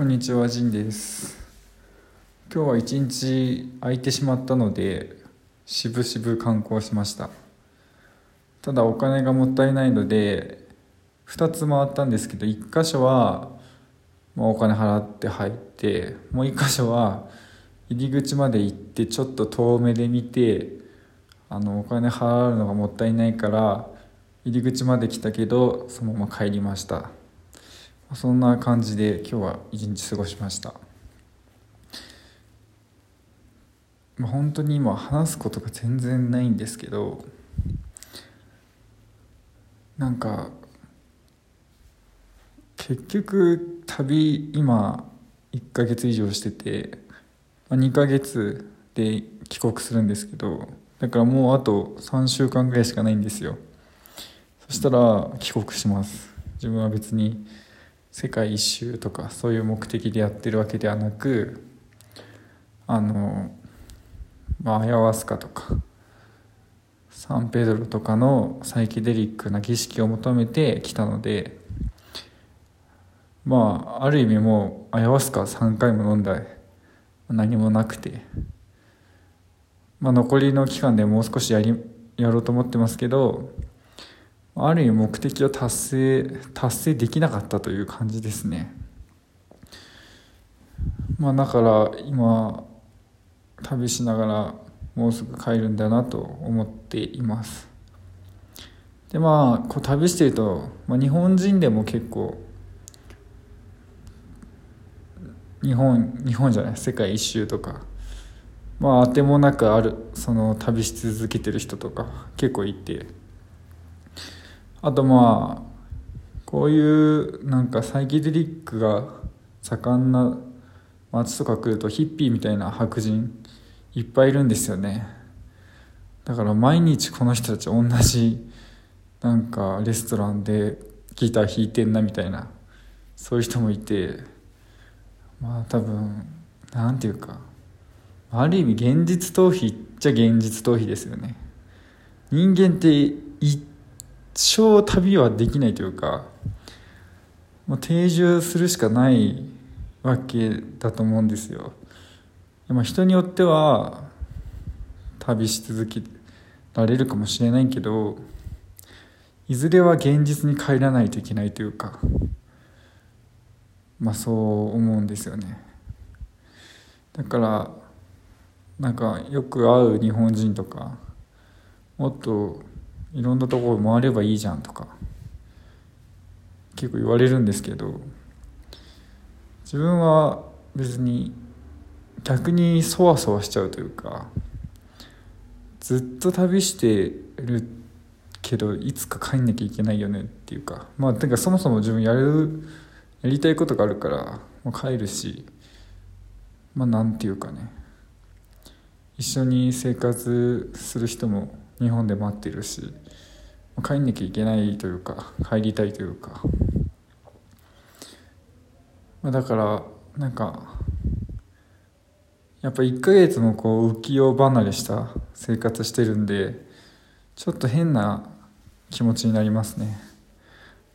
こんにちは、ジンです。今日は一日空いてしまったので、しぶしぶ観光しました。ただお金がもったいないので、2つ回ったんですけど、1箇所は、まあ、お金払って入って、もう1箇所は入り口まで行って、ちょっと遠目で見て、あのお金払うのがもったいないから、入り口まで来たけど、そのまま帰りました。そんな感じで今日は一日過ごしました。ま、本当に今話すことが全然ないんですけどなんか結局旅今1ヶ月以上してて、まあ、2ヶ月で帰国するんですけどだからもうあと3週間ぐらいしかないんですよそしたら帰国します自分は別に世界一周とかそういう目的でやってるわけではなくあのまあアヤワスカとかサンペドロとかのサイケデリックな儀式を求めてきたのでまあある意味もうアヤワスカ3回も飲んだ何もなくて、まあ、残りの期間でもう少しやりやろうと思ってますけどある意味目的を達成達成できなかったという感じですね。まあだから今旅しながらもうすぐ帰るんだなと思っています。でまあこう旅してると、まあ、日本人でも結構日本日本じゃない世界一周とかまあ当てもなくあるその旅し続けてる人とか結構いて。あとまあこういうなんかサイケデリックが盛んな街とか来るとヒッピーみたいな白人いっぱいいるんですよね。だから毎日この人たち同じなんかレストランでギター弾いてんなみたいなそういう人もいてまあ多分なんていうかある意味現実逃避っちゃ現実逃避ですよね。人間って一生旅はできないというかもう定住するしかないわけだと思うんですよ。まあ人によっては旅し続けられるかもしれないけどいずれは現実に帰らないといけないというかまあそう思うんですよね。だからなんかよく会う日本人とかもっといろんなところ回ればいいじゃんとか結構言われるんですけど自分は別に逆にそわそわしちゃうというかずっと旅してるけどいつか帰んなきゃいけないよねっていうかまあてかそもそも自分やるやりたいことがあるからもう帰るしまあなんていうかね一緒に生活する人も日本で待ってるし帰んなきゃいけないというか帰りたいというか、ま、だからなんかやっぱ1ヶ月もこう浮世離れした生活してるんでちょっと変な気持ちになりますね。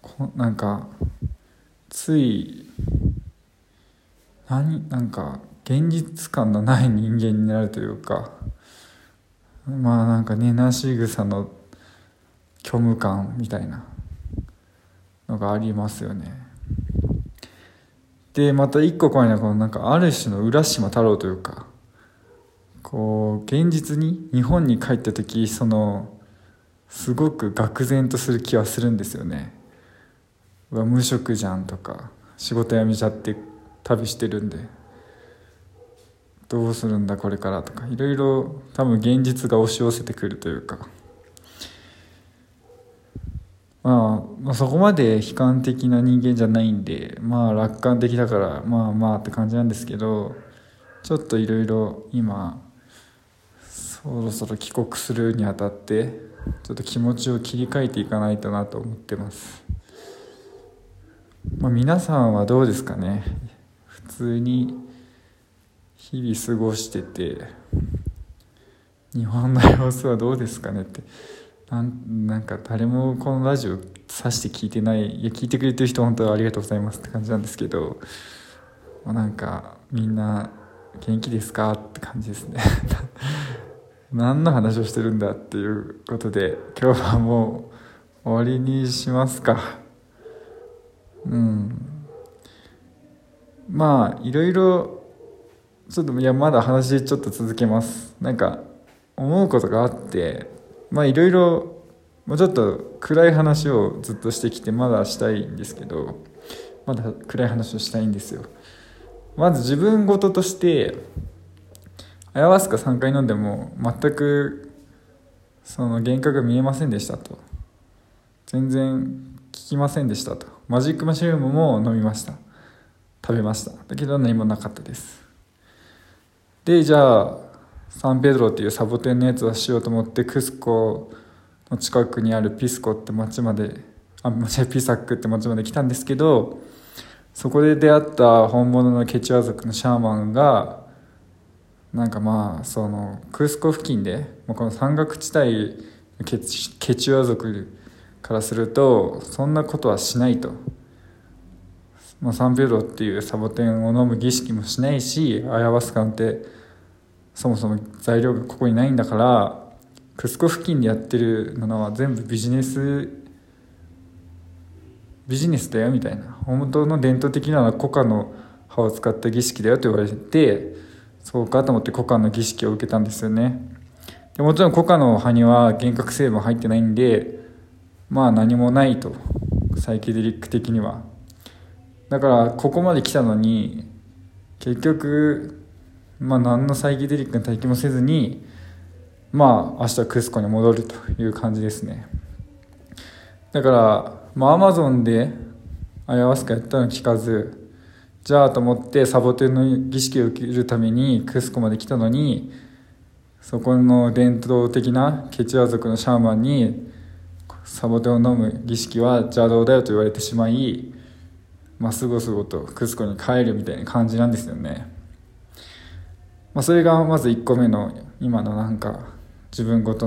こなんかつい何なんか現実感のない人間になるというかまあなんかねなし草の虚無感みたいなのがありますよね。でまた一個怖いのはこのなんかある種の浦島太郎というかこう現実に日本に帰った時そのすごく愕然とする気はするんですよね。無職じゃんとか仕事辞めちゃって旅してるんで。どうするんだこれからとかいろいろ多分現実が押し寄せてくるというか、まあ、まあそこまで悲観的な人間じゃないんでまあ楽観的だからまあまあって感じなんですけどちょっといろいろ今そろそろ帰国するにあたってちょっと気持ちを切り替えていかないとなと思ってます、まあ、皆さんはどうですかね。普通に日々過ごしてて日本の様子はどうですかねって。なんなんか誰もこのラジオさして聞いてないいや聞いてくれてる人本当はありがとうございますって感じなんですけどま、なんかみんな元気ですかって感じですね。何の話をしてるんだっていうことで今日はもう終わりにしますか。うん。まあいろいろちょっといやまだ話ちょっと続けます。なんか思うことがあってまあいろいろもうちょっと暗い話をずっとしてきてまだしたいんですけどまだ暗い話をしたいんですよ。まず自分事としてアヤワスカ3回飲んでも全くその幻覚が見えませんでしたと。全然効きませんでしたと。マジックマシュルームも飲みました。食べました。だけど何もなかったです。でじゃあサンペドロっていうサボテンのやつをしようと思ってクスコの近くにあるピスコって町まであ間違ピサックって町まで来たんですけどそこで出会った本物のケチュア族のシャーマンがなんかまあそのクスコ付近でこの山岳地帯ケチケチュア族からするとそんなことはしないと、まあ、サンペドロっていうサボテンを飲む儀式もしないしアヤワスカンってそもそも材料がここにないんだからクスコ付近でやってるのは全部ビジネスビジネスだよみたいな。本当の伝統的なのはコカの葉を使った儀式だよと言われてそうかと思ってコカの儀式を受けたんですよね。でもちろんコカの葉には幻覚成分入ってないんでまあ何もないと。サイケデリック的には。だからここまで来たのに結局まあ何のサイケデリックの体験もせずにまあ明日クスコに戻るという感じですね。だからまあアマゾンでアヤワスカやったの聞かずじゃあと思ってサボテンの儀式を受けるためにクスコまで来たのにそこの伝統的なケチュア族のシャーマンにサボテンを飲む儀式は邪道だよと言われてしまいまあすごすごとクスコに帰るみたいな感じなんですよね。まあそれがまず1個目の今のなんか自分ごとの